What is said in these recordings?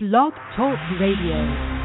Blog Talk Radio.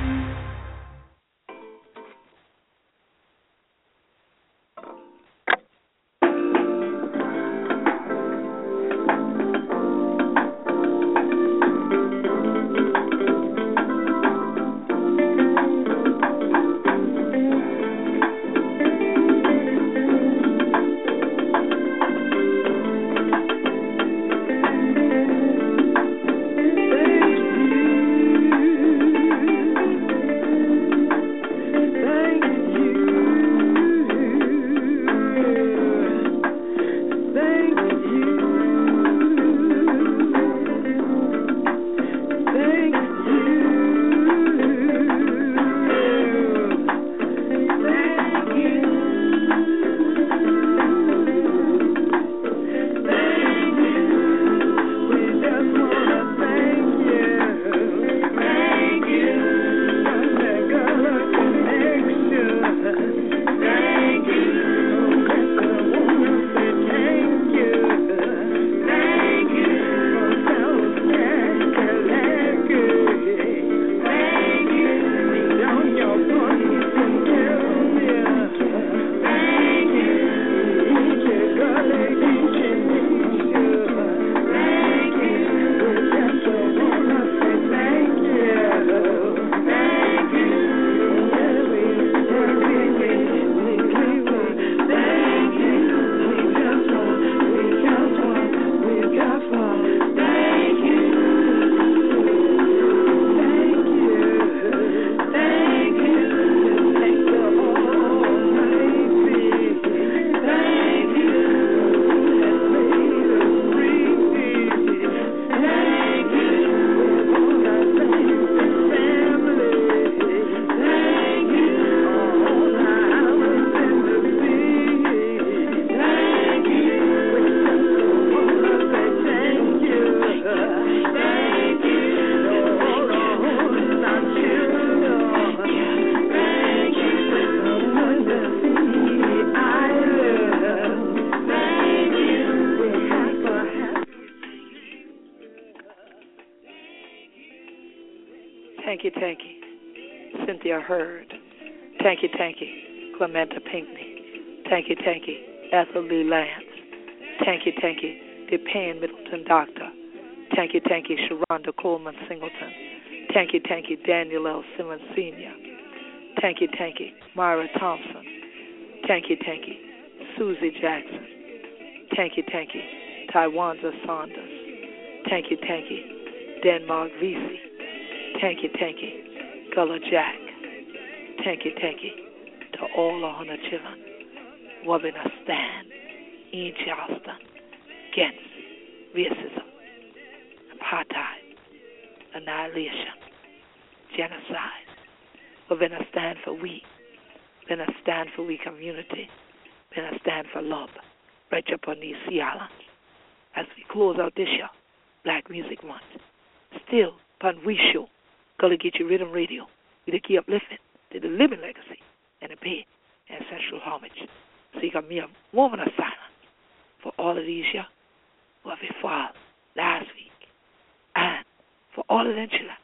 Clementa Pinckney, Tanky Tanky, Ethel Lee Lance, Tanky Tanky, DePayne Middleton Doctor, Tanky Tanky, Sharonda Coleman Singleton, Tanky Tanky, Daniel L. Simmons Sr., Tanky Tanky, Myra Thompson, Tanky Tanky, Susie Jackson, Tanky Tanky, Tywanza Sanders, Tanky Tanky, Denmark Vesey, Tanky Tanky, Gullah Jack, Tanky you to all of her children. Who have a stand in Charleston against racism, apartheid, annihilation, genocide. We're going to stand for we, We're going to stand for we community, We're going to stand for love. Right up on these sea islands. As we close out this year, Black Music Month, still upon we show, get you Riddim Radio, with we keep uplifting to the living legacy and a pay ancestral homage. So you got me a woman of silence for all of these years who have befall last week. And for all of children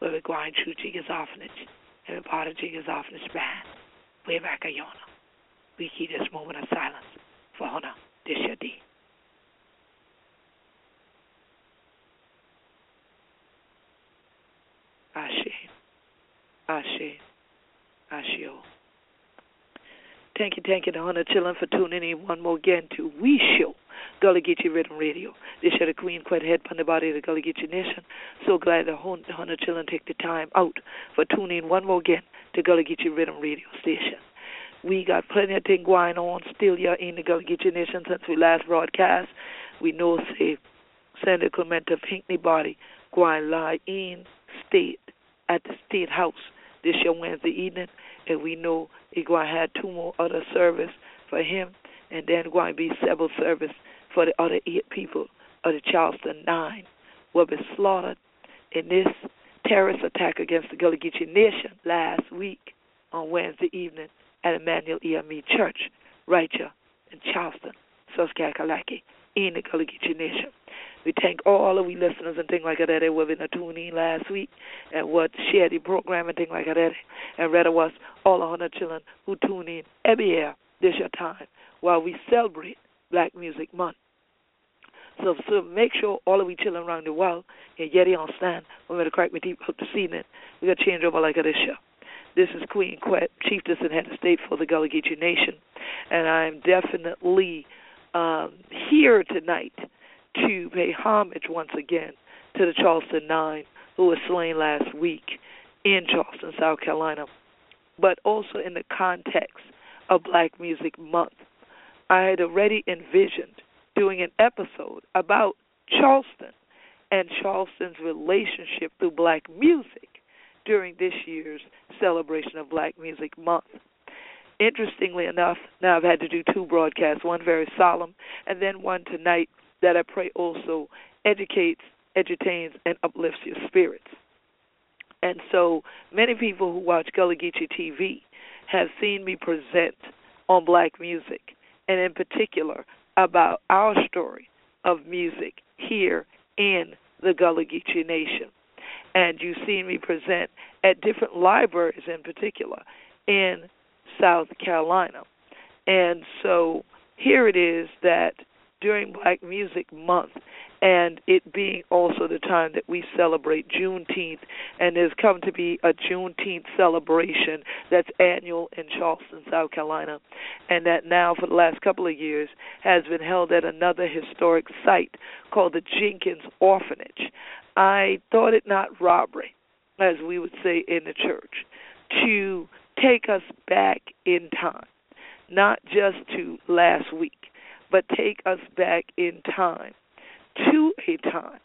who we're going through Jigga's orphanage and we're part of Jigga's orphanage band way back at Yona. We keep this moment of silence for year day. Ashe. Ashe. Ashe. Thank you, thank you to Hunter Chillin for tuning in one more again to We Show, Gullah Geechee Riddim Radio. This show the Queen Quet head on the body of the Gullah Geechee Nation. So glad that Hunter Chillin take the time out for tuning in one more again to Gullah Geechee Riddim Radio Station. We got plenty of things going on still here in the Gullah Geechee Nation since we last broadcast. We know say Senator Clementa Pinckney body going live in state at the State House this year Wednesday evening and we know he's going to have two more other service for him, and then going to be several service for the other eight people of the Charleston Nine will be slaughtered in this terrorist attack against the Gullah Geechee Nation last week on Wednesday evening at Emanuel AME Church, right here in Charleston, Susquehanna, in the Gullah Geechee Nation. We thank all of we listeners and things like that that were in a tuning last week and what shared the program and things like that and read was all of our children who tune in every year this your time while we celebrate Black Music Month. So, so make sure all of we children around the world can get on stand. We're going to crack me deep up this evening. Going to change over like this show. This is Queen Quet, Chieftess and Head of State for the Gullah Geechee Nation. And I'm definitely um, here tonight to pay homage once again to the Charleston Nine who were slain last week in Charleston, South Carolina, but also in the context of Black Music Month. I had already envisioned doing an episode about Charleston and Charleston's relationship through black music during this year's celebration of Black Music Month. Interestingly enough, now I've had to do two broadcasts, one very solemn and then one tonight that I pray also educates, edutains, and uplifts your spirits. And so many people who watch Gullah Geechee TV have seen me present on black music, and in particular about our story of music here in the Gullah Geechee Nation. And you've seen me present at different libraries in particular in South Carolina. And so here it is that during Black Music Month, and it being also the time that we celebrate Juneteenth, and there's come to be a Juneteenth celebration that's annual in Charleston, South Carolina, and that now for the last couple of years has been held at another historic site called the Jenkins Orphanage. I thought it not robbery, as we would say in the church, to take us back in time, not just to last week but take us back in time to a time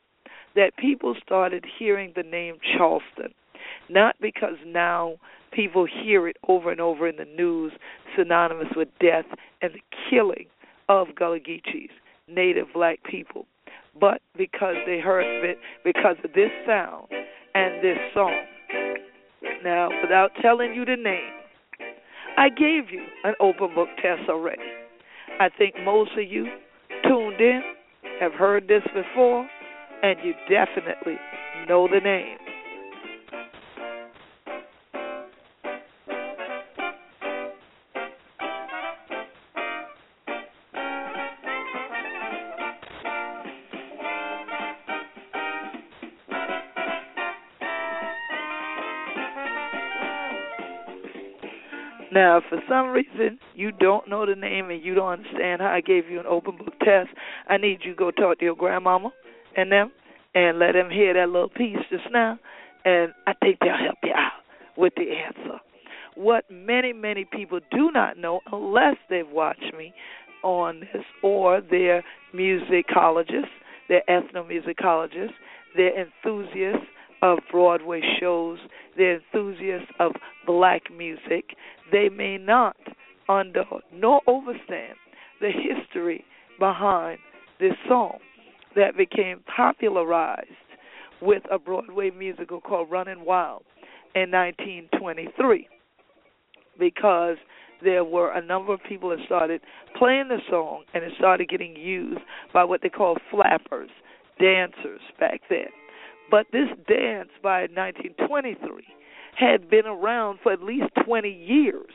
that people started hearing the name Charleston, not because now people hear it over and over in the news, synonymous with death and the killing of Gullah Geechees, native black people, but because they heard of it because of this sound and this song. Now, without telling you the name, I gave you an open book test already. I think most of you tuned in have heard this before, and you definitely know the name. Now, if for some reason you don't know the name and you don't understand how I gave you an open book test, I need you to go talk to your grandmama and them and let them hear that little piece just now, and I think they'll help you out with the answer. What many, many people do not know, unless they've watched me on this, or they're musicologists, they're ethnomusicologists, they're enthusiasts of Broadway shows, they're enthusiasts of black music, they may not under nor understand the history behind this song that became popularized with a Broadway musical called Running Wild in 1923 because there were a number of people that started playing the song and it started getting used by what they call flappers, dancers back then. But this dance by 1923 had been around for at least 20 years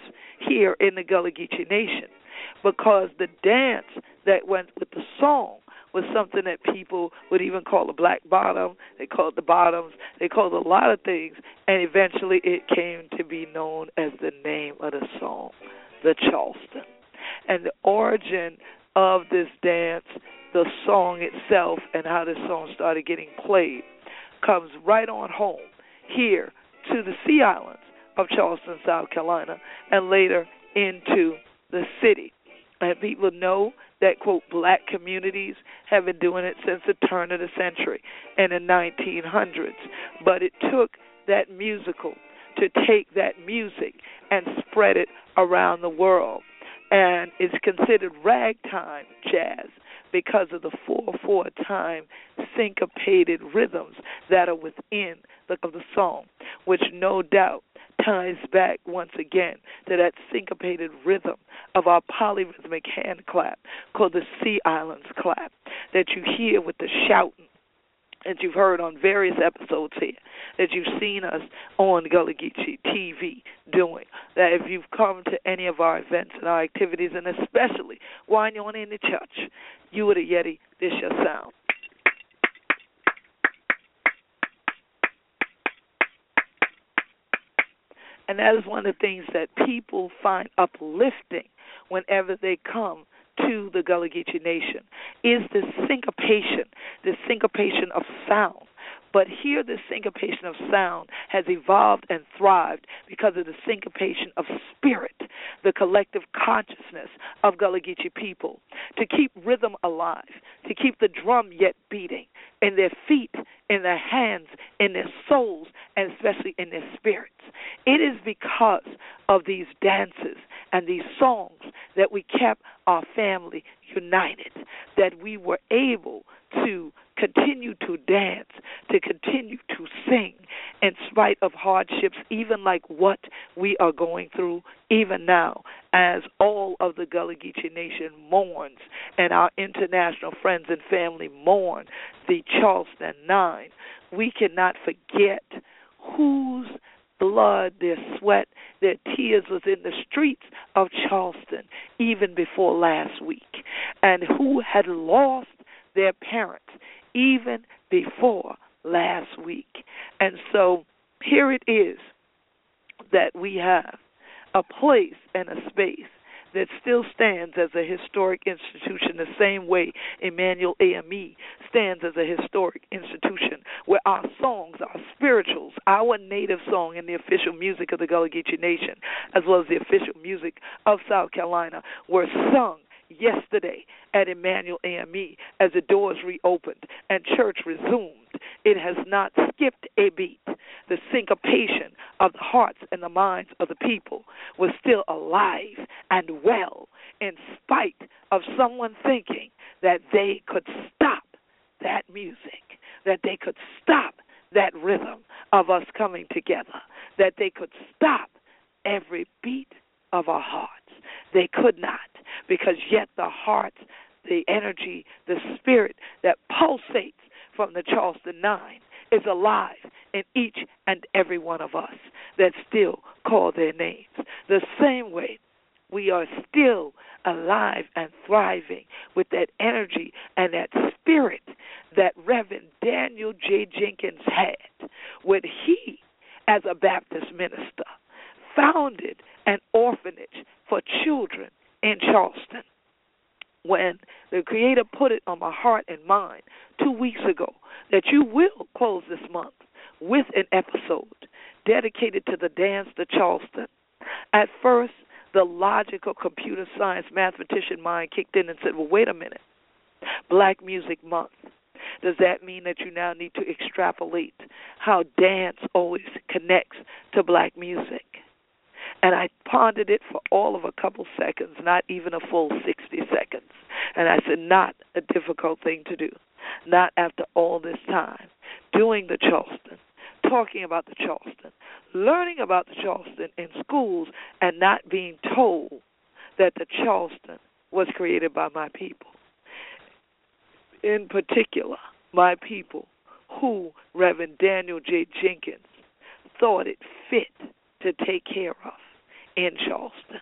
here in the Gullah Geechee Nation because the dance that went with the song was something that people would even call a black bottom. They called the bottoms. They called a lot of things, and eventually it came to be known as the name of the song, the Charleston. And the origin of this dance, the song itself, and how this song started getting played comes right on home here to the Sea Islands of Charleston, South Carolina, and later into the city. And people know that, quote, black communities have been doing it since the turn of the century and the 1900s. But it took that musical to take that music and spread it around the world. And it's considered ragtime jazz because of the 4 4 time syncopated rhythms that are within the, of the song, which no doubt ties back once again to that syncopated rhythm of our polyrhythmic hand clap called the Sea Islands clap that you hear with the shouting that you've heard on various episodes here, that you've seen us on Gullah Geechee TV doing, that if you've come to any of our events and our activities, and especially while you're in the church, you are the Yeti, this your sound. And that is one of the things that people find uplifting whenever they come to the Gullah Geechee Nation is this syncopation, this syncopation of sound. But here, the syncopation of sound has evolved and thrived because of the syncopation of spirit, the collective consciousness of Gullah Geechee people, to keep rhythm alive, to keep the drum yet beating in their feet, in their hands, in their souls, and especially in their spirits. It is because of these dances and these songs that we kept our family united, that we were able to continue to dance, to continue to sing in spite of hardships, even like what we are going through even now, as all of the Gullah Geechee Nation mourns and our international friends and family mourn the Charleston Nine. We cannot forget whose blood, their sweat, their tears was in the streets of Charleston even before last week, and who had lost their parents even before last week. And so here it is that we have a place and a space that still stands as a historic institution the same way Emanuel AME stands as a historic institution where our songs, our spirituals, our native song and the official music of the Gullah Geechee Nation, as well as the official music of South Carolina, were sung yesterday at Emanuel AME as the doors reopened and church resumed. It has not skipped a beat. The syncopation of the hearts and the minds of the people was still alive and well, in spite of someone thinking that they could stop that music, that they could stop that rhythm of us coming together, that they could stop every beat of our hearts. They could not, because yet the heart, the energy, the spirit that pulsates from the Charleston Nine is alive in each and every one of us that still call their names. The same way we are still alive and thriving with that energy and that spirit that Reverend Daniel J. Jenkins had when he, as a Baptist minister, founded an orphanage for children in Charleston. When the Creator put it on my heart and mind two weeks ago that you will close this month with an episode dedicated to the dance to Charleston. At first, the logical computer science mathematician mind kicked in and said, Well, wait a minute. Black Music Month. Does that mean that you now need to extrapolate how dance always connects to black music? And I pondered it for all of a couple seconds, not even a full 60 seconds. And I said, not a difficult thing to do. Not after all this time. Doing the Charleston, talking about the Charleston, learning about the Charleston in schools, and not being told that the Charleston was created by my people. In particular, my people who Reverend Daniel J. Jenkins thought it fit to take care of in Charleston.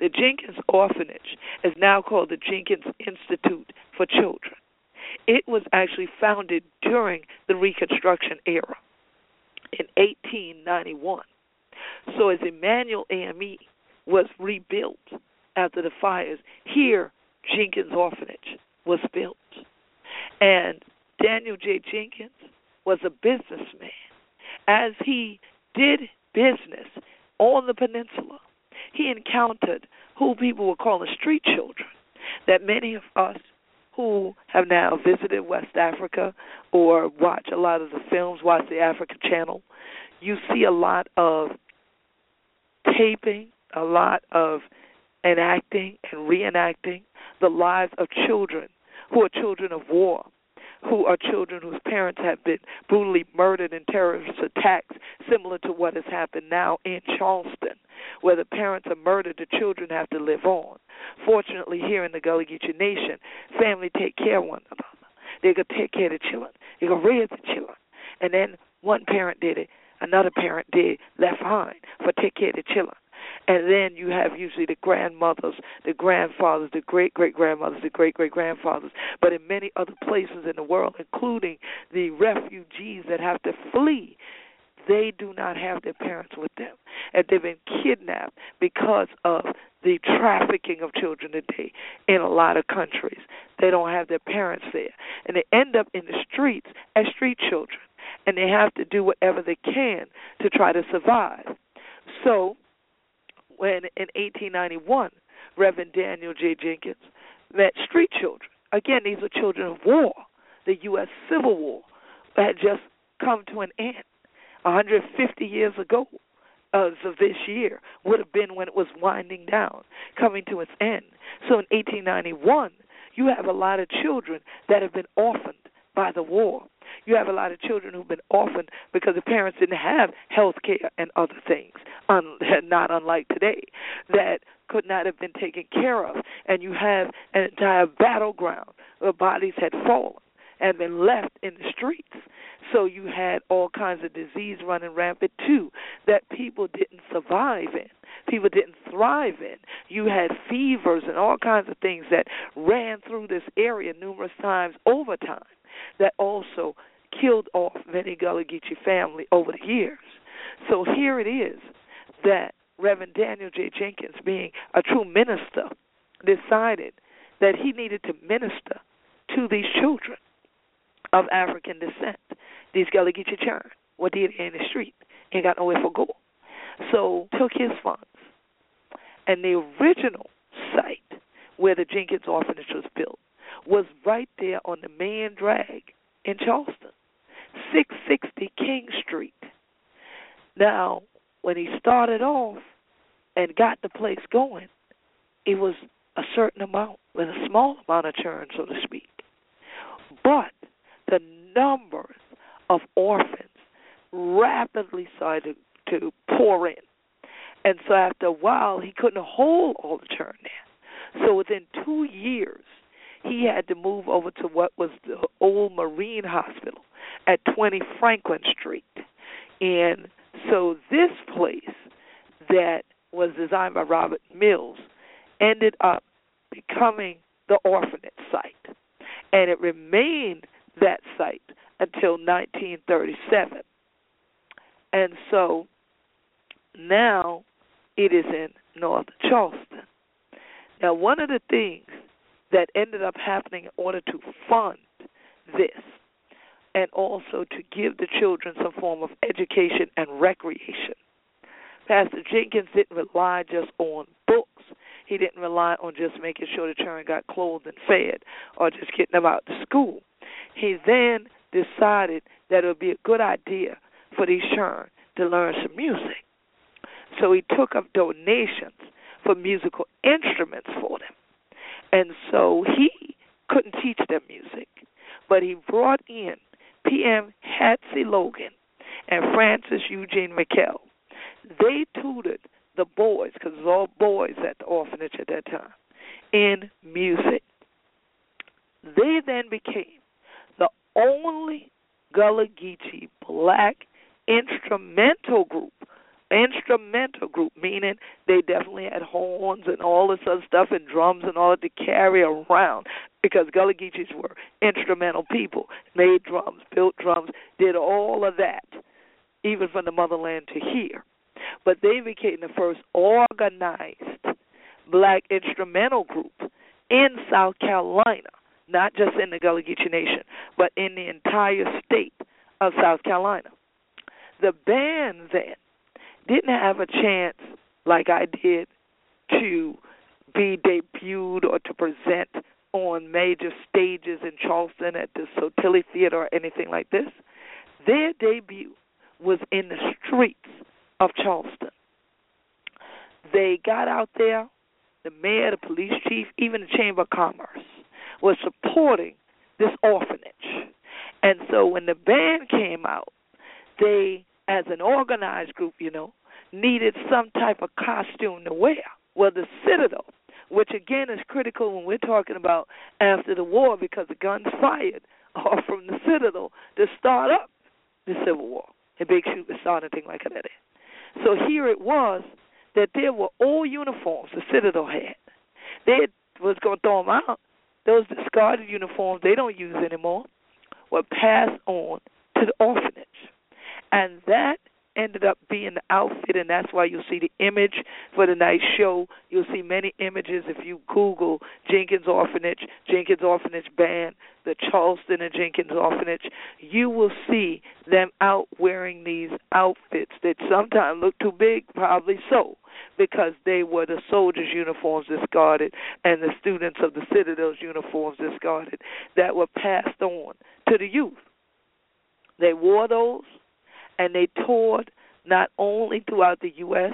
The Jenkins Orphanage is now called the Jenkins Institute for Children. It was actually founded during the Reconstruction era in 1891. So as Emmanuel AME was rebuilt after the fires, here Jenkins Orphanage was built. And Daniel J. Jenkins was a businessman. As he did business on the peninsula, he encountered who people were calling street children, that many of us who have now visited West Africa or watch a lot of the films, watch the Africa Channel, you see a lot of taping, a lot of enacting and reenacting the lives of children who are children of war who are children whose parents have been brutally murdered in terrorist attacks, similar to what has happened now in Charleston, where the parents are murdered, the children have to live on. Fortunately, here in the Gullah Geechee Nation, family take care of one another. They could take care of the children. You go raise the children. And then one parent did it, another parent did left behind for take care of the children. And then you have usually the grandmothers, the grandfathers, the great great grandmothers, the great great grandfathers. But in many other places in the world, including the refugees that have to flee they do not have their parents with them. And they've been kidnapped because of the trafficking of children today in a lot of countries. They don't have their parents there. And they end up in the streets as street children. And they have to do whatever they can to try to survive. So, when in 1891, Reverend Daniel J. Jenkins met street children, again, these were children of war. The U.S. Civil War had just come to an end 150 years ago as of this year would have been when it was winding down, coming to its end. So in 1891, you have a lot of children that have been orphaned by the war. You have a lot of children who've been orphaned because the parents didn't have health care and other things, un- not unlike today, that could not have been taken care of. And you have an entire battleground where bodies had fallen and been left in the streets. So you had all kinds of disease running rampant too that people didn't survive in. People didn't thrive in. You had fevers and all kinds of things that ran through this area numerous times over time that also killed off many Gullah Geechee family over the years. So here it is that Reverend Daniel J. Jenkins, being a true minister, decided that he needed to minister to these children of African descent. These Gullah Geechee children were dead in the street. Ain't got nowhere for go. So took his funds. And the original site where the Jenkins Orphanage was built was right there on the main drag in Charleston, 660 King Street. Now, when he started off and got the place going, it was a certain amount, with a small amount of churn, so to speak. But the numbers of orphans rapidly started to pour in. And so after a while, he couldn't hold all the churn there. So within two years, he had to move over to what was the old Marine Hospital at 20 Franklin Street. And so this place that was designed by Robert Mills ended up becoming the orphanage site. And it remained that site until 1937. And so now it is in North Charleston. Now, one of the things that ended up happening in order to fund this and also to give the children some form of education and recreation. Pastor Jenkins didn't rely just on books. He didn't rely on just making sure the children got clothed and fed or just getting them out to school. He then decided that it would be a good idea for these children to learn some music. So he took up donations for musical instruments for them. And so he couldn't teach them music, but he brought in P.M. Hatsy Logan and Francis Eugene Mikell. They tutored the boys, because it was all boys at the orphanage at that time, in music. They then became the only Gullah Geechee black instrumental group. Instrumental group, meaning they definitely had horns and all this other stuff and drums and all that to carry around because Gullah Geechees were instrumental people, made drums, built drums, did all of that, even from the motherland to here. But they became the first organized black instrumental group in South Carolina not just in the Gullah Geechee Nation, but in the entire state of South Carolina. The band then didn't have a chance, like I did, to be debuted or to present on major stages in Charleston at the Sottile Theater or anything like this. Their debut was in the streets of Charleston. They got out there, the mayor, the police chief, even the Chamber of Commerce was supporting this orphanage. And so when the band came out, they, as an organized group, you know, needed some type of costume to wear. Well, the Citadel, which again is critical when we're talking about after the war because the guns fired or from the Citadel to start up the Civil War. And Big Shoot was starting thing like that. So here it was that there were old uniforms the Citadel had. They was going to throw them out. Those discarded uniforms they don't use anymore were passed on to the orphanage. And that ended up being the outfit, and that's why you'll see the image for the night show. You'll see many images if you Google Jenkins Orphanage, Jenkins Orphanage Band, the Charleston and Jenkins Orphanage. You will see them out wearing these outfits that sometimes look too big, probably so, because they were the soldiers' uniforms discarded and the students of the Citadel's uniforms discarded that were passed on to the youth. They wore those and they toured not only throughout the U.S.,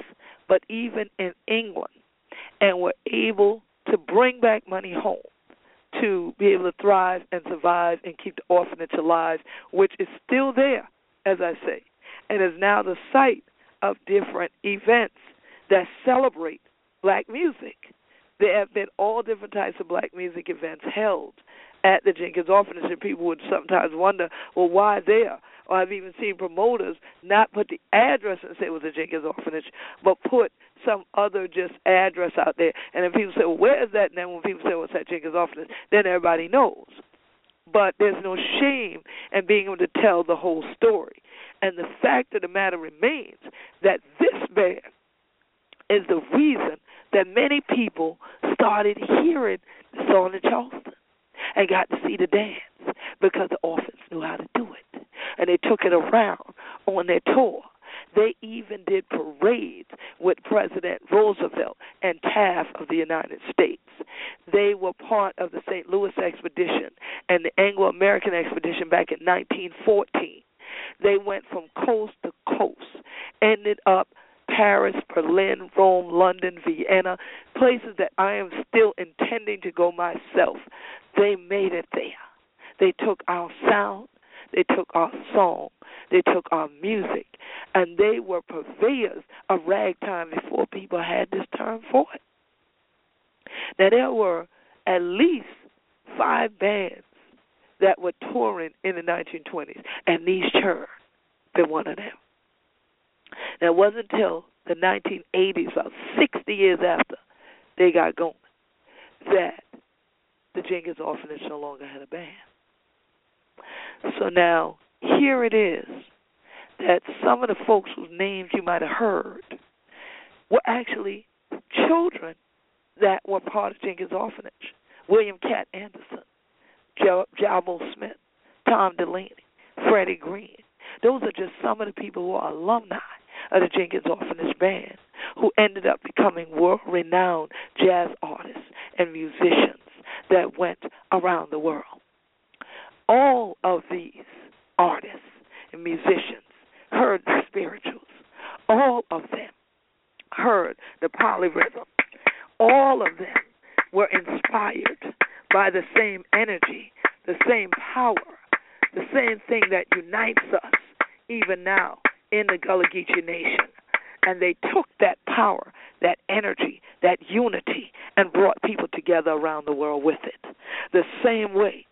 but even in England, and were able to bring back money home to be able to thrive and survive and keep the orphanage alive, which is still there, as I say, and is now the site of different events that celebrate black music. There have been all different types of black music events held at the Jenkins Orphanage, and people would sometimes wonder, well, why there? or I've even seen promoters not put the address and say it was a Jenkins orphanage, but put some other just address out there. And then people say, well, where is that? And then when people say, well, it's at Jenkins orphanage, then everybody knows. But there's no shame in being able to tell the whole story. And the fact of the matter remains that this band is the reason that many people started hearing the song in Charleston and got to see the dance because the orphans knew how to do it. And they took it around on their tour. They even did parades with President Roosevelt and Taft of the United States. They were part of the St. Louis expedition and the Anglo American expedition back in 1914. They went from coast to coast, ended up Paris, Berlin, Rome, London, Vienna, places that I am still intending to go myself. They made it there. They took our sound, they took our song, they took our music, and they were purveyors of ragtime before people had this term for it. Now, there were at least five bands that were touring in the 1920s, and these churned. Been one of them. Now, it wasn't until the 1980s, about 60 years after they got going, that the Jenkins Orphanage no longer had a band. So now, here it is that some of the folks whose names you might have heard were actually children that were part of Jenkins Orphanage. William Cat Anderson, Jabbo Smith, Tom Delaney, Freddie Green. Those are just some of the people who are alumni of the Jenkins Orphanage Band who ended up becoming world renowned jazz artists and musicians that went around the world. All of these artists and musicians heard the spirituals. All of them heard the polyrhythm. All of them were inspired by the same energy, the same power, the same thing that unites us even now in the Gullah Geechee Nation. And they took that power, that energy, that unity, and brought people together around the world with it. The same way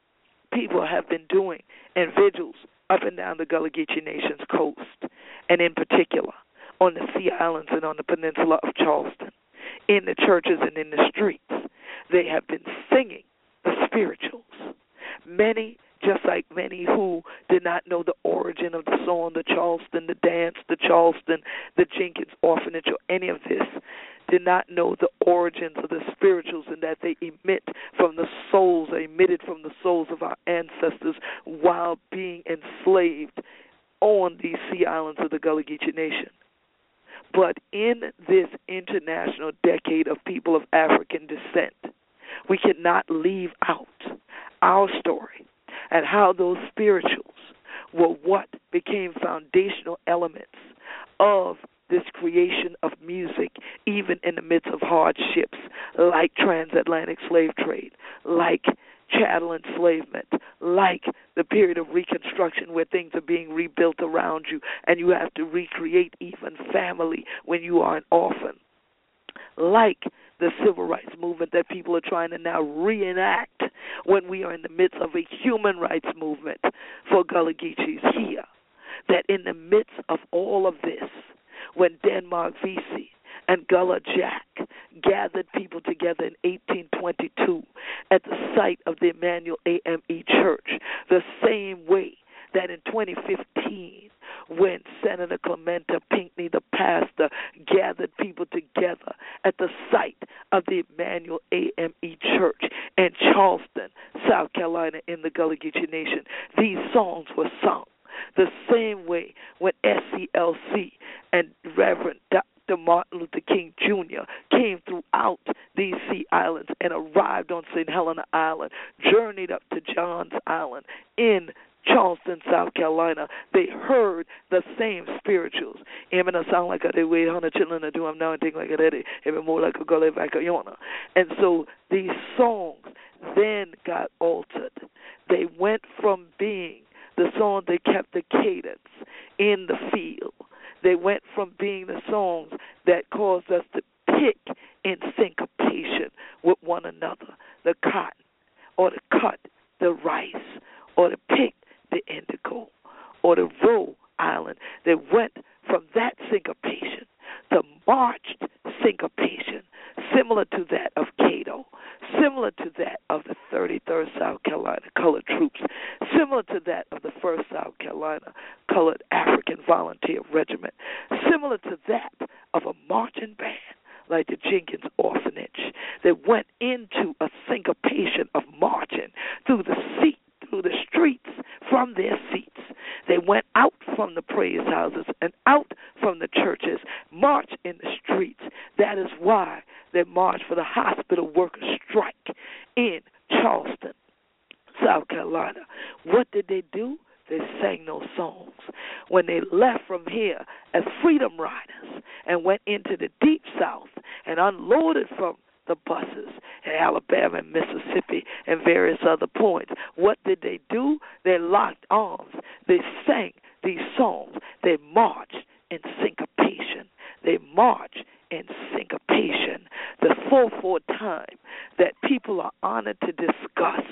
people have been doing in vigils up and down the Gullah Geechee Nation's coast, and in particular on the Sea Islands and on the peninsula of Charleston, in the churches and in the streets. They have been singing the spirituals. Many just like many who did not know the origin of the song, the Charleston, the dance, the Charleston, the Jenkins orphanage, or any of this, did not know the origins of the spirituals and that they emit from the souls, emitted from the souls of our ancestors while being enslaved on these sea islands of the Gullah Geechee Nation. But in this international decade of people of African descent, we cannot leave out our story and how those spirituals were what became foundational elements of this creation of music, even in the midst of hardships like transatlantic slave trade, like chattel enslavement, like the period of Reconstruction where things are being rebuilt around you and you have to recreate even family when you are an orphan, like the civil rights movement that people are trying to now reenact when we are in the midst of a human rights movement for Gullah Geechees here. That in the midst of all of this, when Denmark Vesey and Gullah Jack gathered people together in 1822 at the site of the Emanuel AME Church, the same way that in 2015, when Senator Clementa Pinckney, the pastor, gathered people together at the site of the Emanuel AME Church in Charleston, South Carolina, in the Gullah Geechee Nation, these songs were sung. The same way when SCLC and Reverend Dr. Martin Luther King Jr. came throughout these sea islands and arrived on St. Helena Island, journeyed up to Johns Island in Charleston, South Carolina, they heard the same spirituals. Even a sound like a they wait hundred children to do I'm now and think like a daddy, even more like a gully back a yona. And so these songs then got altered. They went from being the song that kept the cadence in the field. They went from being the songs that caused us to pick in syncopation with one another, the cotton, or to cut the rice, or to pick the indigo or the Rhode Island that went from that syncopation to marched syncopation, similar to that of Cato, similar to that of the 33rd South Carolina Colored Troops, similar to that of the 1st South Carolina Colored African Volunteer Regiment, similar to that of a marching band like the Jenkins Orphanage that went into a syncopation of marching through the seat through the streets from their seats. They went out from the praise houses and out from the churches, marched in the streets. That is why they marched for the hospital workers' strike in Charleston, South Carolina. What did they do? They sang those songs. When they left from here as freedom riders and went into the deep south and unloaded from the buses in Alabama and Mississippi and various other points. What did they do? They locked arms. They sang these songs. They marched in syncopation. They marched in syncopation. The full four time that people are honored to discuss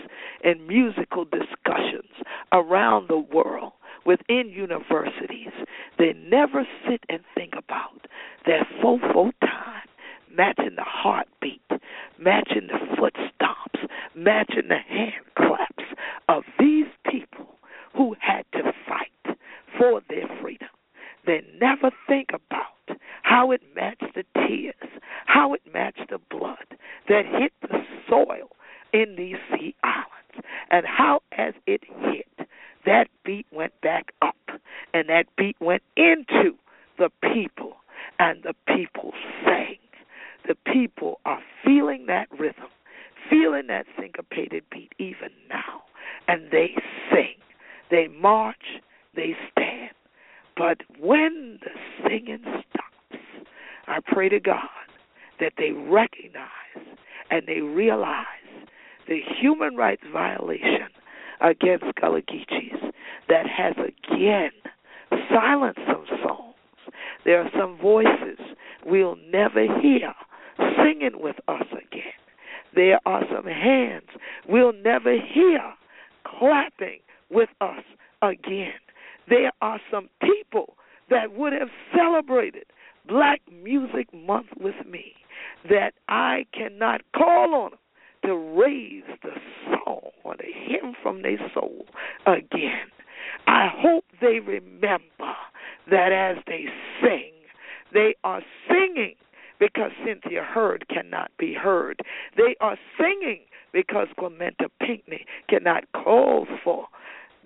in musical discussions around the world within universities. They never sit and think about that full four time matching the heartbeat, matching the foot stomps, matching the hand claps of these people who had to fight for their freedom. They never think about how it matched the tears, how it matched the blood that hit the soil in these sea islands, and how as it hit, that beat went back up, and that beat went into the people, and the people sang the people are feeling that rhythm, feeling that syncopated beat even now, and they sing. They march, they stand. But when the singing stops, I pray to God that they recognize and they realize the human rights violation against Gullah Geechees that has again silenced some songs. There are some voices we'll never hear singing with us again. There are some hands we'll never hear clapping with us again. There are some people that would have celebrated Black Music Month with me that I cannot call on them to raise the song or the hymn from their soul again. I hope they remember that as they sing, they are singing because Cynthia Hurd cannot be heard. They are singing because Clementa Pinckney cannot call for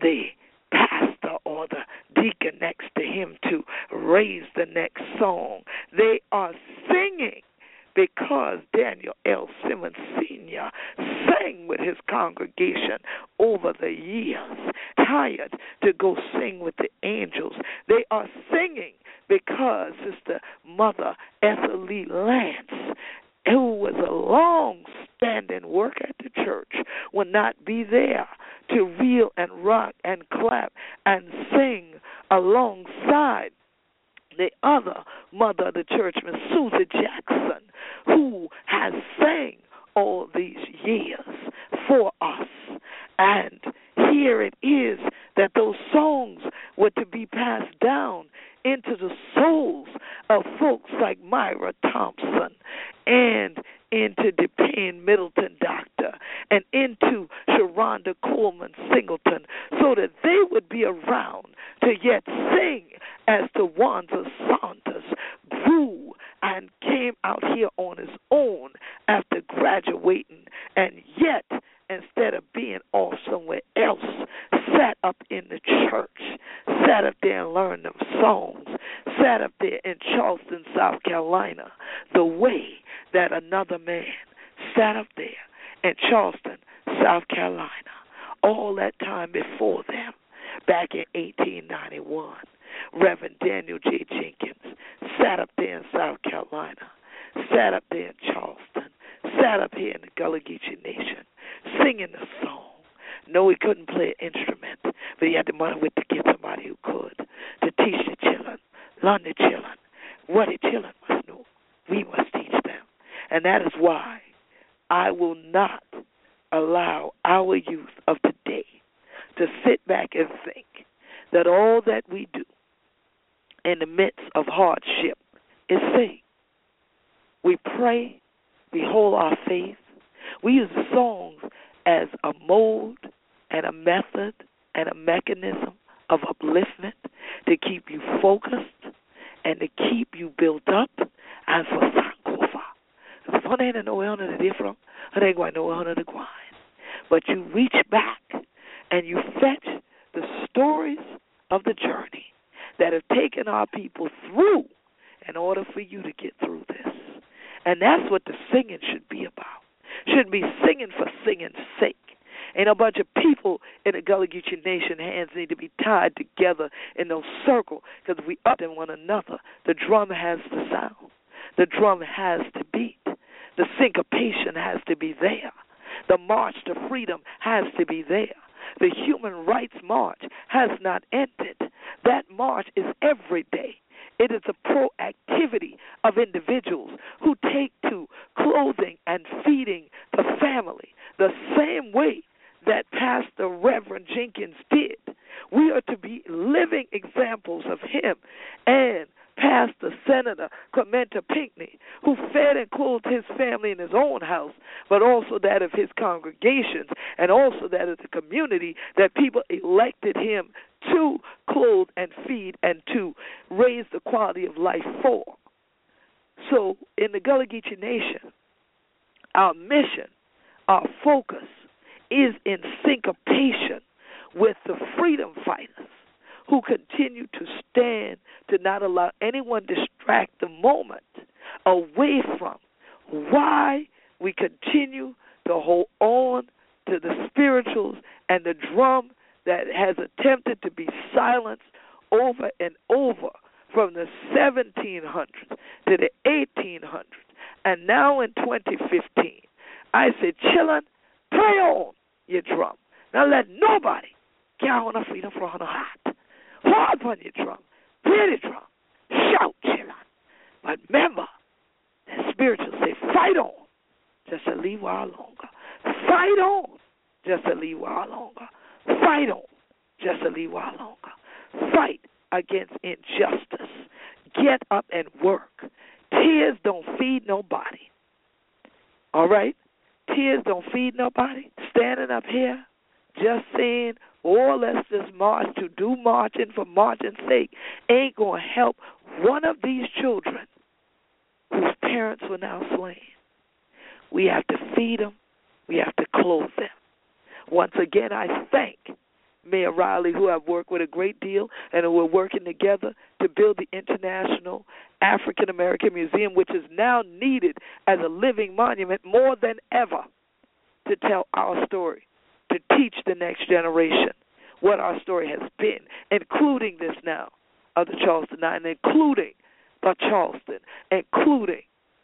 the pastor or the deacon next to him to raise the next song. They are singing because Daniel L. Simmons Sr. sang with his congregation over the years, tired to go sing with the angels. They are singing because Sister Mother Ethel Lee Lance, who was a long standing worker at the church, will not be there to reel and rock and clap and sing alongside the other mother of the church, Miss Susie Jackson, who has sang all these years for us. And here it is that those songs were to be passed down into the souls of folks like Myra Thompson and into DePayne Middleton Doctor and into Sharonda Coleman Singleton so that they would be around to yet sing as Tywanza Sanders grew and came out here on his own after graduating and yet instead of being off somewhere else, sat up in the church, sat up there and learned them songs, sat up there in Charleston, South Carolina, the way that another man sat up there in Charleston, South Carolina, all that time before them, back in 1891. Reverend Daniel J. Jenkins sat up there in South Carolina, sat up there in Charleston, sat up here in the Gullah Geechee Nation, singing the song. No, he couldn't play an instrument, but he had the money with to get somebody who could to teach the children, learn the children what the children must know. We must teach them, and that is why I will not allow our youth of today to sit back and think that all that we do in the midst of hardship is sin. We pray, we hold our faith, we use songs as a mode and a method and a mechanism of upliftment to keep you focused and to keep you built up and for Sankofa. No the ain't no of the grind. But you reach back and you fetch the stories of the journey that have taken our people through in order for you to get through this. And that's what the singing should be about. Shouldn't be singing for singing's sake. Ain't a bunch of people in the Gullah Geechee Nation hands need to be tied together in no circle because we up in one another. The drum has to sound. The drum has to beat. The syncopation has to be there. The march to freedom has to be there. The human rights march has not ended. That march is every day. It is a proactivity of individuals who take to clothing and feeding the family the same way that Pastor Reverend Jenkins did. We are to be living examples of him and Pastor Senator Clementa Pinckney, who fed and clothed his family in his own house, but also that of his congregations and also that of the community that people elected him to clothe and feed and to raise the quality of life for. So, in the Gullah Geechee Nation, our mission, our focus is in syncopation with the freedom fighters who continue to stand to not allow anyone distract the moment away from why we continue to hold on to the spirituals and the drum that has attempted to be silenced over and over from the 1700s to the 1800s and now in 2015. I say chillin', play on your drum. Now let nobody get on freedom from the heart. Hold on your drum. Play the drum. Shout, chillin'. But remember, the spiritual say, fight on just a little while longer. Fight on just a little while longer. Fight on just a little while longer. Fight against injustice. Get up and work. Tears don't feed nobody. All right? Tears don't feed nobody. Standing up here, just saying, or let's just march to do marching for marching's sake, ain't going to help one of these children whose parents were now slain. We have to feed them. We have to clothe them. Once again, I thank Mayor Riley, who I've worked with a great deal, and we're working together to build the International African American Museum, which is now needed as a living monument more than ever to tell our story, to teach the next generation what our story has been, including this now of the Charleston Nine, including the Charleston, including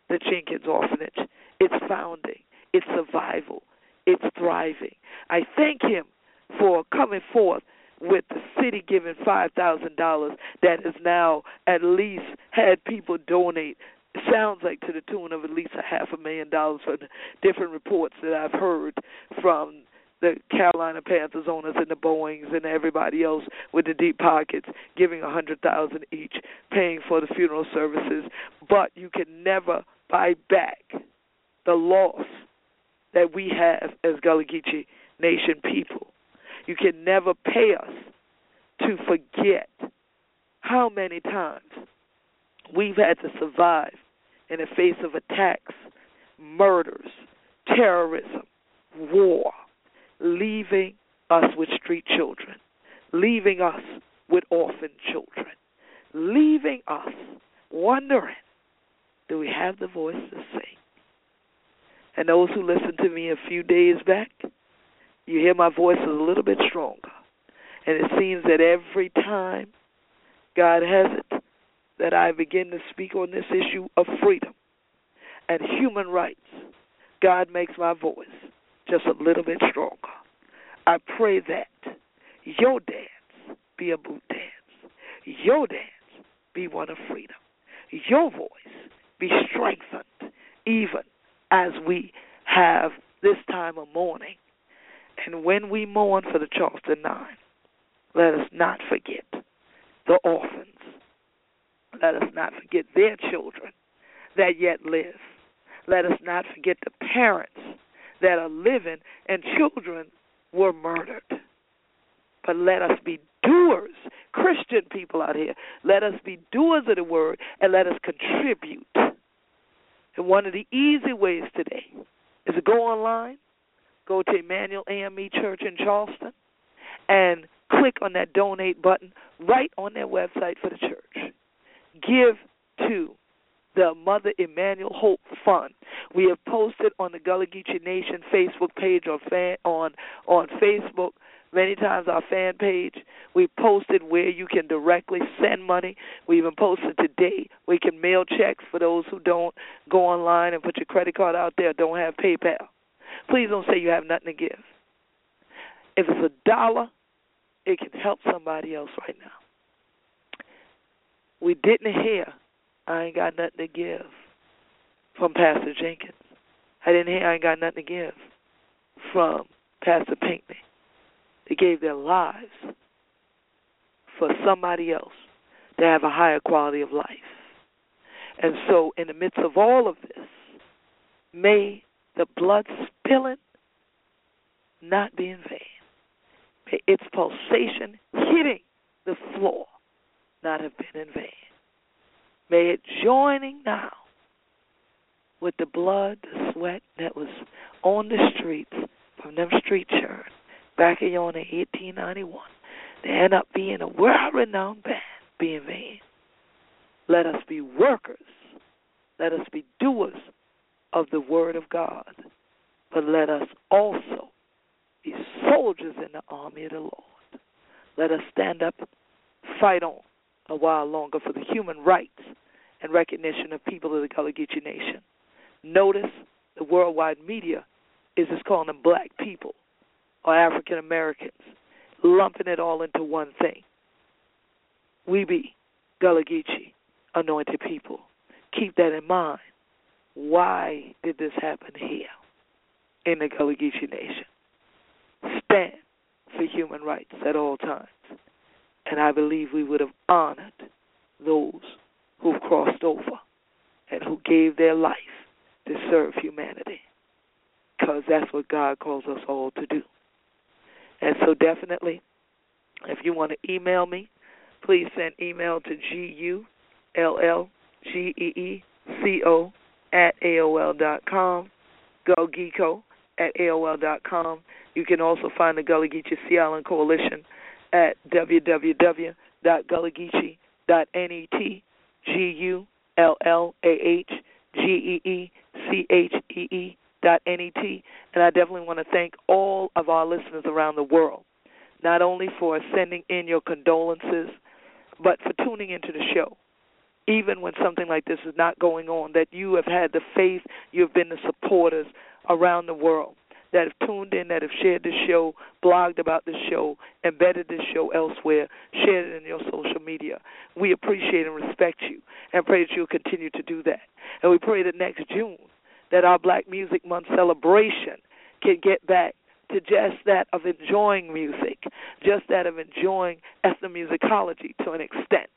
the Jenkins Orphanage, its founding, its survival, its thriving. I thank him for coming forth with the city giving five thousand dollars that has now at least had people donate. Sounds like to the tune of at least a half a million dollars the different reports that I've heard from the Carolina Panthers owners and the Boeings and everybody else with the deep pockets giving a hundred thousand each, paying for the funeral services. But you can never buy back the loss that we have as Gullah Geechee Nation people. You can never pay us to forget how many times we've had to survive in the face of attacks, murders, terrorism, war, leaving us with street children, leaving us with orphan children, leaving us wondering do we have the voice to sing? And those who listened to me a few days back, you hear my voice is a little bit stronger. And it seems that every time God has it that I begin to speak on this issue of freedom and human rights, God makes my voice just a little bit stronger. I pray that your dance be a boot dance, your dance be one of freedom, your voice be strengthened even as we have this time of mourning. And when we mourn for the Charleston Nine, let us not forget the orphans. Let us not forget their children that yet live. Let us not forget the parents that are living and children were murdered. But let us be doers, Christian people out here. Let us be doers of the word and let us contribute. And one of the easy ways today is to go online, go to Emanuel AME Church in Charleston, and click on that donate button right on their website for the church. Give to the Mother Emanuel Hope Fund. We have posted on the Gullah Geechee Nation Facebook page or fan, on on Facebook many times our fan page. We posted where you can directly send money. We even posted today we can mail checks for those who don't go online and put your credit card out there, don't have PayPal. Please don't say you have nothing to give. If it's a dollar, it can help somebody else right now. We didn't hear I ain't got nothing to give from Pastor Jenkins. I didn't hear I ain't got nothing to give from Pastor Pinckney. They gave their lives for somebody else to have a higher quality of life. And so, in the midst of all of this, may the blood spilling not be in vain. May its pulsation hitting the floor not have been in vain. May it joining now with the blood, the sweat that was on the streets from them street children back in 1891 to end up being a world renowned band, being vain. Let us be workers. Let us be doers of the Word of God. But let us also be soldiers in the army of the Lord. Let us stand up, fight on a while longer for the human rights and recognition of people of the Gullah Geechee Nation. Notice the worldwide media is just calling them black people or African Americans, lumping it all into one thing. We be Gullah Geechee, anointed people. Keep that in mind. Why did this happen here in the Gullah Geechee Nation? Stand for human rights at all times. And I believe we would have honored those who crossed over and who gave their life to serve humanity. Because that's what God calls us all to do. And so, definitely, if you want to email me, please send email to G U L L G E E C O at AOL dot com, GoGeeko at AOL dot com. You can also find the Gullah Geechee Sea Island Coalition at www.gullahgeechee.net, G U L L A H G E E C H E E dot net. And I definitely want to thank all of our listeners around the world, not only for sending in your condolences, but for tuning into the show. Even when something like this is not going on, that you have had the faith, you have been the supporters around the world that have tuned in, that have shared this show, blogged about this show, embedded this show elsewhere, shared it in your social media. We appreciate and respect you and pray that you'll continue to do that. And we pray that next June that our Black Music Month celebration can get back to just that of enjoying music, just that of enjoying ethnomusicology to an extent,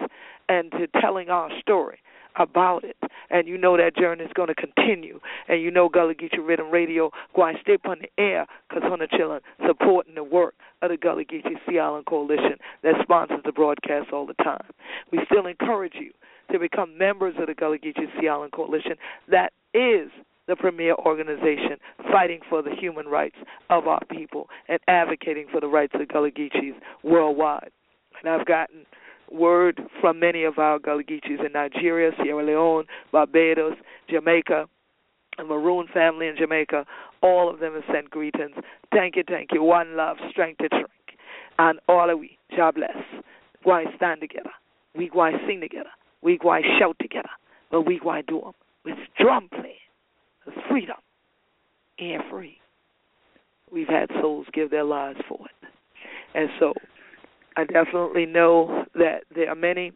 and to telling our story about it. And you know that journey is going to continue. And you know Gullah Geechee Riddim Radio going to stay on the air because Hunter Chillin supporting the work of the Gullah Geechee Sea Island Coalition that sponsors the broadcast all the time. We still encourage you to become members of the Gullah Geechee Sea Island Coalition. That is the premier organization fighting for the human rights of our people and advocating for the rights of Gullah Geechees worldwide. And I've gotten word from many of our Geechees in Nigeria, Sierra Leone, Barbados, Jamaica, the Maroon family in Jamaica. All of them have sent greetings. Thank you, thank you. One love, strength to drink. And all of we, God bless. Why stand together? We why sing together. We why shout together. But we why do them with drum playing, with freedom, and free. We've had souls give their lives for it. And so I definitely know that there are many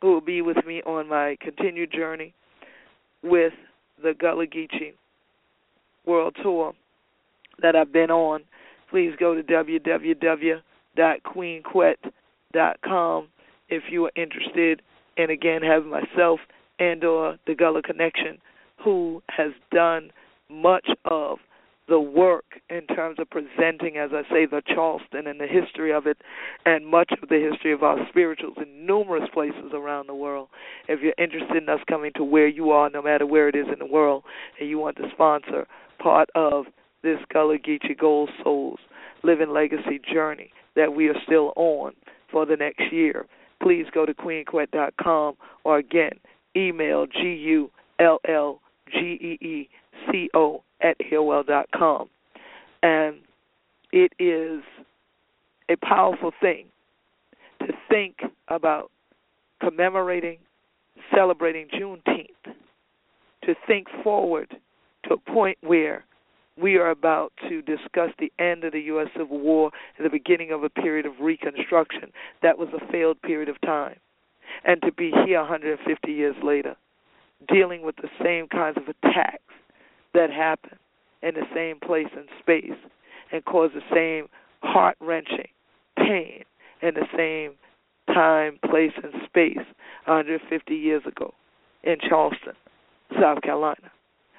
who will be with me on my continued journey with the Gullah Geechee World Tour that I've been on. Please go to www.queenquet.com if you are interested And again have myself and or the Gullah Connection who has done much of the work in terms of presenting, as I say, the Charleston and the history of it, and much of the history of our spirituals in numerous places around the world. If you're interested in us coming to where you are, no matter where it is in the world, and you want to sponsor part of this Gullah Geechee Gold Souls Living Legacy journey that we are still on for the next year, please go to queenquet.com or again, email G U L L G E E C O at AOL.com. And it is a powerful thing to think about commemorating, celebrating Juneteenth, to think forward to a point where we are about to discuss the end of the U.S. Civil War and the beginning of a period of reconstruction. That was a failed period of time. And to be here 150 years later, dealing with the same kinds of attacks that happen in the same place and space and cause the same heart wrenching pain in the same time, place, and space 150 years ago in Charleston, South Carolina.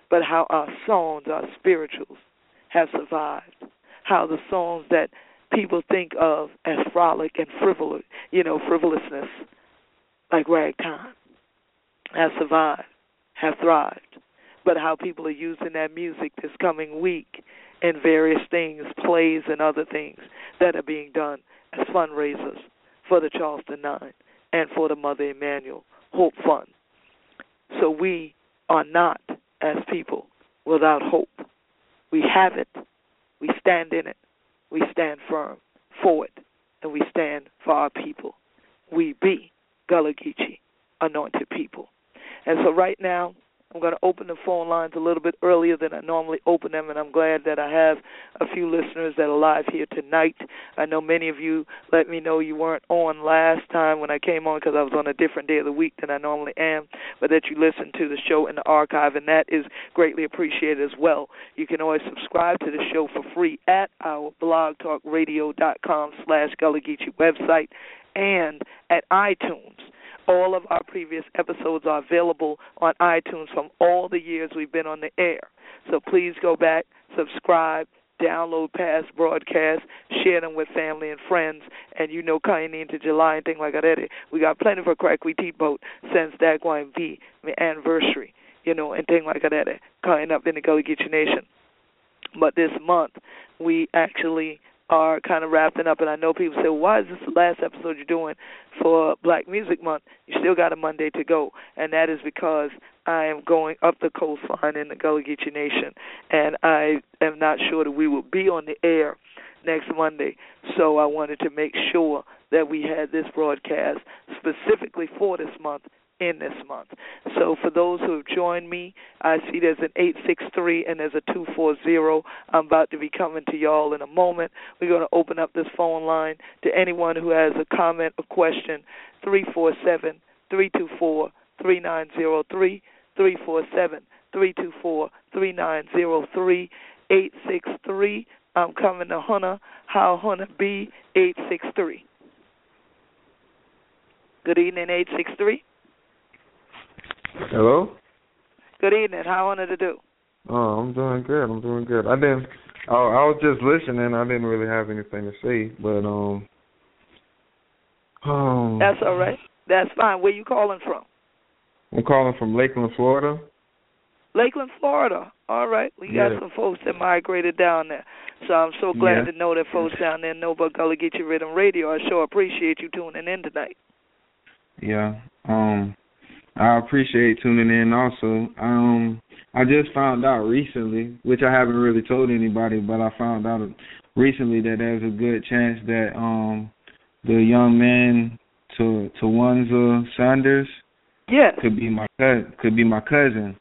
But how our songs, our spirituals, have survived. How the songs that people think of as frolic and frivolous, you know, frivolousness, like ragtime, have survived, have thrived but how people are using that music this coming week in various things, plays and other things that are being done as fundraisers for the Charleston Nine and for the Mother Emanuel Hope Fund. So we are not, as people, without hope. We have it, we stand in it, we stand firm for it, and we stand for our people. We be Gullah Geechee, anointed people. And so right now, I'm going to open the phone lines a little bit earlier than I normally open them, and I'm glad that I have a few listeners that are live here tonight. I know many of you let me know you weren't on last time when I came on because I was on a different day of the week than I normally am, but that you listened to the show in the archive, and that is greatly appreciated as well. You can always subscribe to the show for free at our blogtalkradio.com slash Gullah Geechee website and at iTunes all of our previous episodes are available on iTunes from all the years we've been on the air. So please go back, subscribe, download past broadcasts, share them with family and friends, and you know coming into July and things like that. Eh? We got plenty for crack we boat since that going to be anniversary, you know, and things like that eh? coming up in the Gullah Geechee Nation. But this month we actually are kind of wrapping up, and I know people say, "Why is this the last episode you're doing for Black Music Month? You still got a Monday to go," and that is because I am going up the coastline in the Gullah Geechee Nation, and I am not sure that we will be on the air next Monday. So I wanted to make sure that we had this broadcast specifically for this month in this month. So for those who have joined me, I see there's an 863 and there's a 240. I'm about to be coming to y'all in a moment. We're going to open up this phone line to anyone who has a comment or question. 347 324 3903. 347 324 3903. 863. I'm coming to Hunter. How Hunter B 863. Good evening, 863. Hello. Good evening. How are to do? Oh, I'm doing good. I'm doing good. I didn't. I, I was just listening. I didn't really have anything to say, but um. Um. That's all right. That's fine. Where you calling from? I'm calling from Lakeland, Florida. Lakeland, Florida. All right. We got yeah. some folks that migrated down there. So I'm so glad yeah. to know that folks down there know about Gullah Geechee Riddim Radio. I sure appreciate you tuning in tonight. Yeah. Um I appreciate tuning in also. Um I just found out recently, which I haven't really told anybody, but I found out recently that there's a good chance that um the young man to Tywanza Sanders yeah. could be my could be my cousin.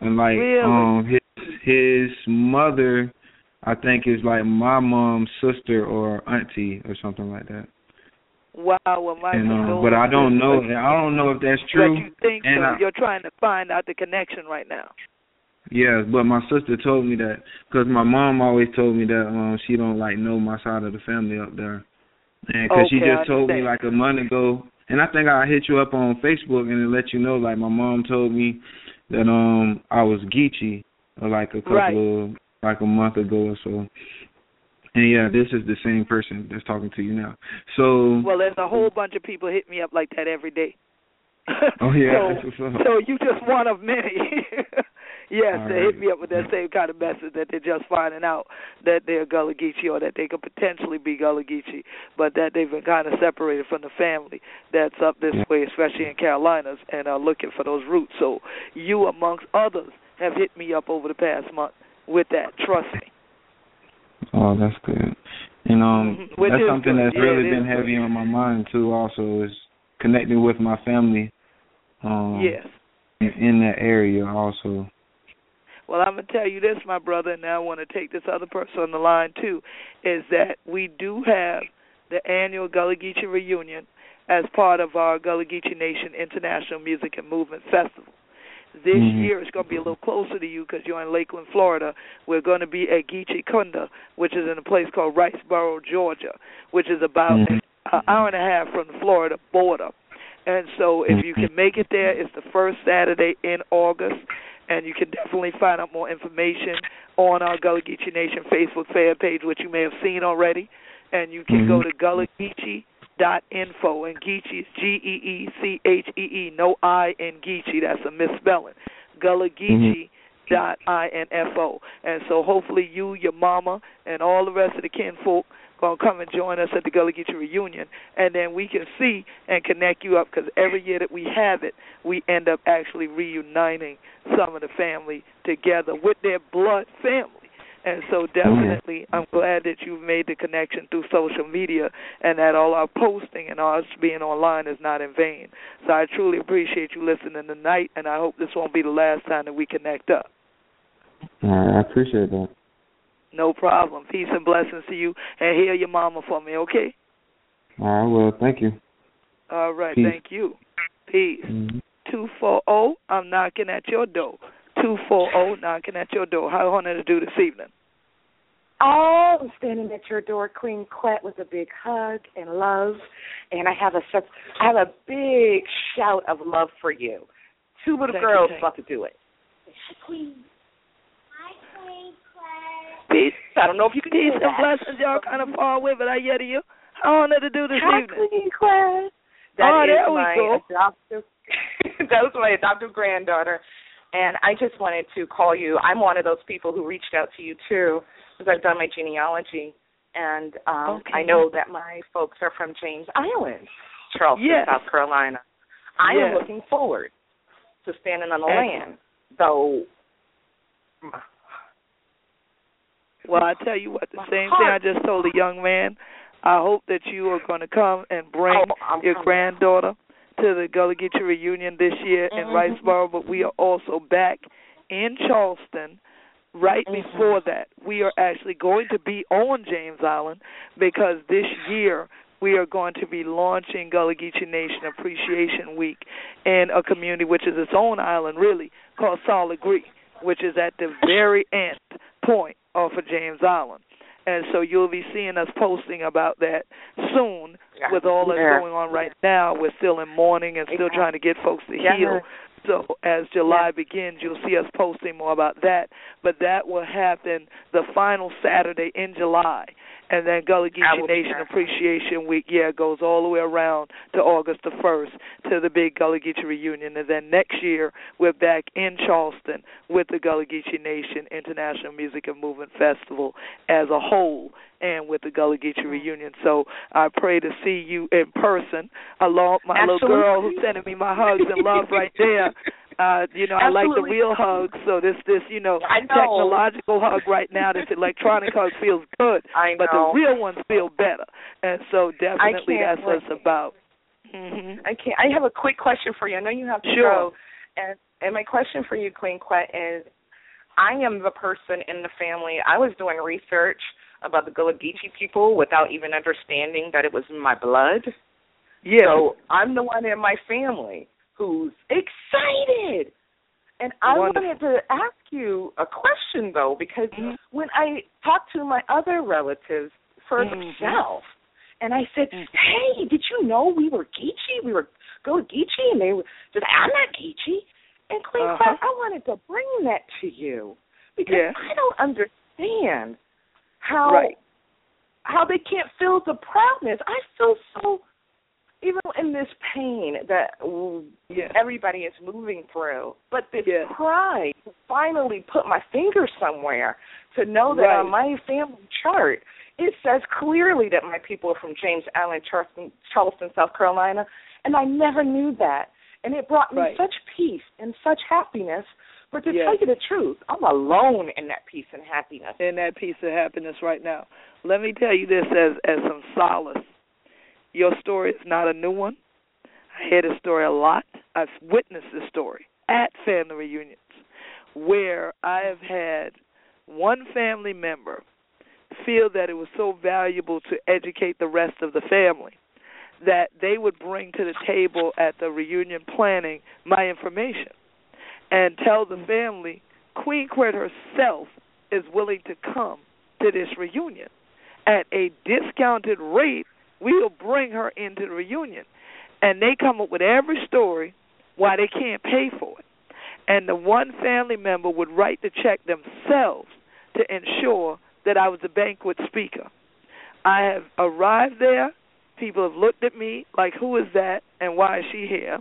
And like really? um his his mother I think is like my mom's sister or auntie or something like that. Wow, well, my and, uh, but I don't know. I don't know if that's true. But you think and so? I, You're trying to find out the connection right now. Yeah, but my sister told me that because my mom always told me that um she don't like know my side of the family up there, and because okay, she just told me like a month ago, and I think I hit you up on Facebook and let you know like my mom told me that um I was Geechee like a couple right. of like a month ago or so. And yeah, this is the same person that's talking to you now. So well, there's a whole bunch of people hit me up like that every day. oh yeah, so, so you just one of many. yes, All they right. hit me up with that same kind of message that they're just finding out that they're Gullah Geechee or that they could potentially be Gullah Geechee, but that they've been kind of separated from the family that's up this Yeah. way, especially in Carolinas, and are looking for those roots. So you, amongst others, have hit me up over the past month with that. Trust me. Oh, that's good. And um, Mhm. Which that's something good. that's really been heavy on my mind too. Also, is connecting with my family. Um, yes. in, in that area also. Well, I'm gonna tell you this, my brother, and now I want to take this other person on the line too, is that we do have the annual Gullah Geechee reunion as part of our Gullah Geechee Nation International Music and Movement Festival. This Mhm. year it's going to be a little closer to you because you're in Lakeland, Florida. We're going to be at Geechee Kunda, which is in a place called Riceboro, Georgia, which is about Mhm. an hour and a half from the Florida border. And so if you can make it there, it's the first Saturday in August, and you can definitely find out more information on our Gullah Geechee Nation Facebook fan page, which you may have seen already. And you can go Mhm. to Gullah Geechee dot info and Geechee is G E E C H E E, no I in Geechee, that's a misspelling. Gullah Geechee mm-hmm. dot I N F O. And so hopefully you, your mama, and all the rest of the kinfolk gonna come and join us at the Gullah Geechee reunion, and then we can see and connect you up because every year that we have it, we end up actually reuniting some of the family together with their blood family. And so definitely, I'm glad that you've made the connection through social media, and that all our posting and us being online is not in vain. So I truly appreciate you listening tonight, and I hope this won't be the last time that we connect up. I appreciate that. No problem. Peace and blessings to you, and hear your mama for me, okay? All right, well, thank you. All right, Peace. thank you. Peace. Mhm. Two four zero. I'm knocking at your door. Two four zero, knocking at your door. How honor to do this evening? Oh, I'm standing at your door, Queen Quet, with a big hug and love, and I have a such I have a big shout of love for you. Two little Thank girls thank about to do it. My Queen Cless Peace. I don't know if you can Peace hear and that. blessings. Y'all kind of far away, but I hear you. How honor to do this Hi, evening? Queen Quet. Oh, that Oh, is there we my go. adoptive. that was my adoptive granddaughter, and I just wanted to call you. I'm one of those people who reached out to you too, because I've done my genealogy, and um, Okay. I know that my folks are from James Island, Charleston, Yes. South Carolina. I Yes. am looking forward to standing on the Excellent. land, though. Well, I tell you what, the My same thing I just told the young man. I hope that you are going to come and bring Oh, your coming. granddaughter to the Gullah Geechee reunion this year in Mm-hmm. Riceboro, but we are also back in Charleston. Right Mhm. before that, we are actually going to be on James Island because this year we are going to be launching Gullah Geechee Nation Appreciation Week in a community which is its own island, really, called Sol Legare, which is at the very end point off of James Island. And so you'll be seeing us posting about that soon with all that's Yeah. going on right now. We're still in mourning and still Yeah. trying to get folks to Yeah. heal. So as July begins, you'll see us posting more about that. But that will happen the final Saturday in July. And then Gullah Geechee Nation. Appreciation Week, yeah, goes all the way around to August the 1st to the big Gullah Geechee reunion. And then next year, we're back in Charleston with the Gullah Geechee Nation International Music and Movement Festival as a whole and with the Gullah Geechee reunion. So I pray to see you in person along my little girl who's sending me my hugs and love right there. Uh, you know, I like the real hug, so this this, you know, know. technological hug right now, this electronic hug feels good. I But the real ones feel better. And so definitely that's what it's wait. about. Mhm. I can't. I have a quick question for you. I know you have to Sure. go, and and my question for you, Queen Quet, is I am the person in the family. I was doing research about the Gullah Geechee people without even understanding that it was in my blood. Yeah. So I'm the one in my family who's excited. And I Wonderful. wanted to ask you a question though, because Mhm. when I talked to my other relatives for Mhm. themselves, and I said, Mhm. "Hey, did you know we were Geechee? We were go Geechee," and they were just, "I'm not Geechee." And Queen Uh-huh. Claire, I wanted to bring that to you because Yeah. I don't understand how Right. how they can't feel the proudness. I feel so even in this pain that Yeah. everybody is moving through, but this Yeah. pride finally put my finger somewhere to know that Right. on my family chart it says clearly that my people are from James Island, Charleston, Charleston, South Carolina, and I never knew that, and it brought me Right. such peace and such happiness. But to Yes. tell you the truth, I'm alone in that peace and happiness. in that piece of happiness right now. Let me tell you this as as some solace. Your story is not a new one. I hear this story a lot. I've witnessed this story at family reunions where I have had one family member feel that it was so valuable to educate the rest of the family that they would bring to the table at the reunion planning my information and tell the family Queen Quet herself is willing to come to this reunion at a discounted rate. We'll bring her into the reunion, and they come up with every story why they can't pay for it. And the one family member would write the check themselves to ensure that I was a banquet speaker. I have arrived there. People have looked at me like, "Who is that? And why is she here?"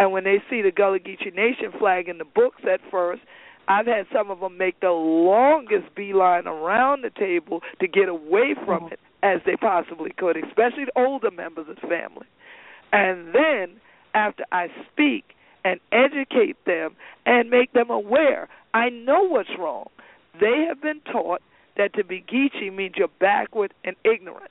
And when they see the Gullah Geechee Nation flag in the books at first, I've had some of them make the longest beeline around the table to get away from oh. it as they possibly could, especially the older members of the family. And then, after I speak and educate them and make them aware, I know what's wrong. They have been taught that to be Geechee means you're backward and ignorant.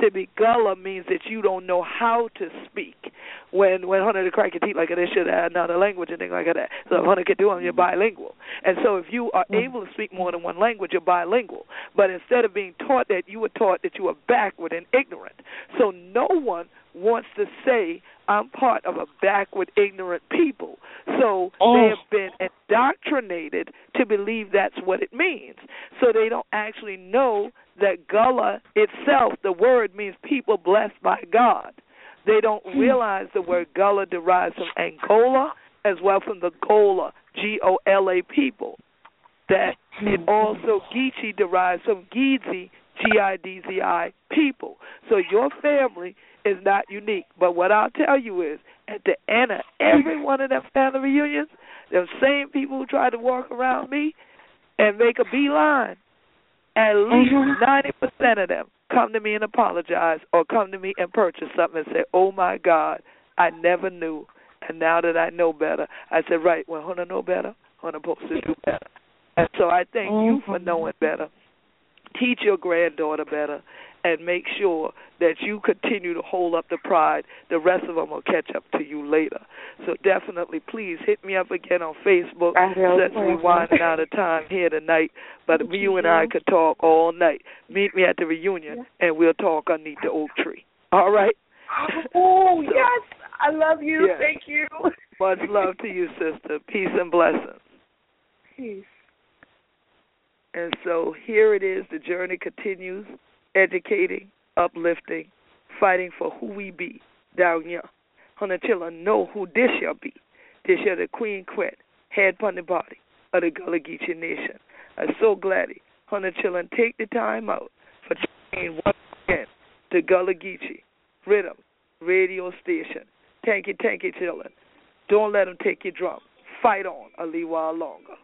To be Gullah means that you don't know how to speak. When when Hunter the crack your teeth like they should have another language and things like that. So if Hunter could do them, you're mm-hmm. bilingual. And so if you are mm-hmm. able to speak more than one language, you're bilingual. But instead of being taught that, you were taught that you were backward and ignorant. So no one wants to say I'm part of a backward, ignorant people. So Oh. they have been indoctrinated to believe that's what it means. So they don't actually know that Gullah itself, the word means people blessed by God. They don't hmm. realize the word Gullah derives from Angola as well from the Gola, G O L A people. That it hmm. also Geechee derives from Gidzi, G I D Z I people. So your family is not unique. But what I'll tell you is, at the end of every one of them family reunions, them same people who try to walk around me and make a beeline, at least Mhm. 90% of them come to me and apologize or come to me and purchase something and say, oh my God, I never knew. And now that I know better, I said, right, well, when I know better, I'm supposed to do better. And so I thank you for knowing better. Teach your granddaughter better and make sure that you continue to hold up the pride. The rest of them will catch up to you later. So definitely, please hit me up again on Facebook since we're winding out of time here tonight. But Thank you and I could talk all night. Meet me at the reunion, yeah. and we'll talk underneath the oak tree. All right? Oh, so, yes. I love you. Yes. Thank you. Much love to you, sister. Peace and blessings. Peace. And so here it is. The journey continues educating, uplifting, fighting for who we be down here. Hunter Chiller know who this yah be. This yah the Queen Quet, head upon the body of the Gullah Geechee Nation. I'm so glad he, Hunter Chillin take the time out for tuning once again to Gullah Geechee Riddim Radio Station. Thank you, thank you, Chillin. Don't let them take your drum. Fight on a little while longer.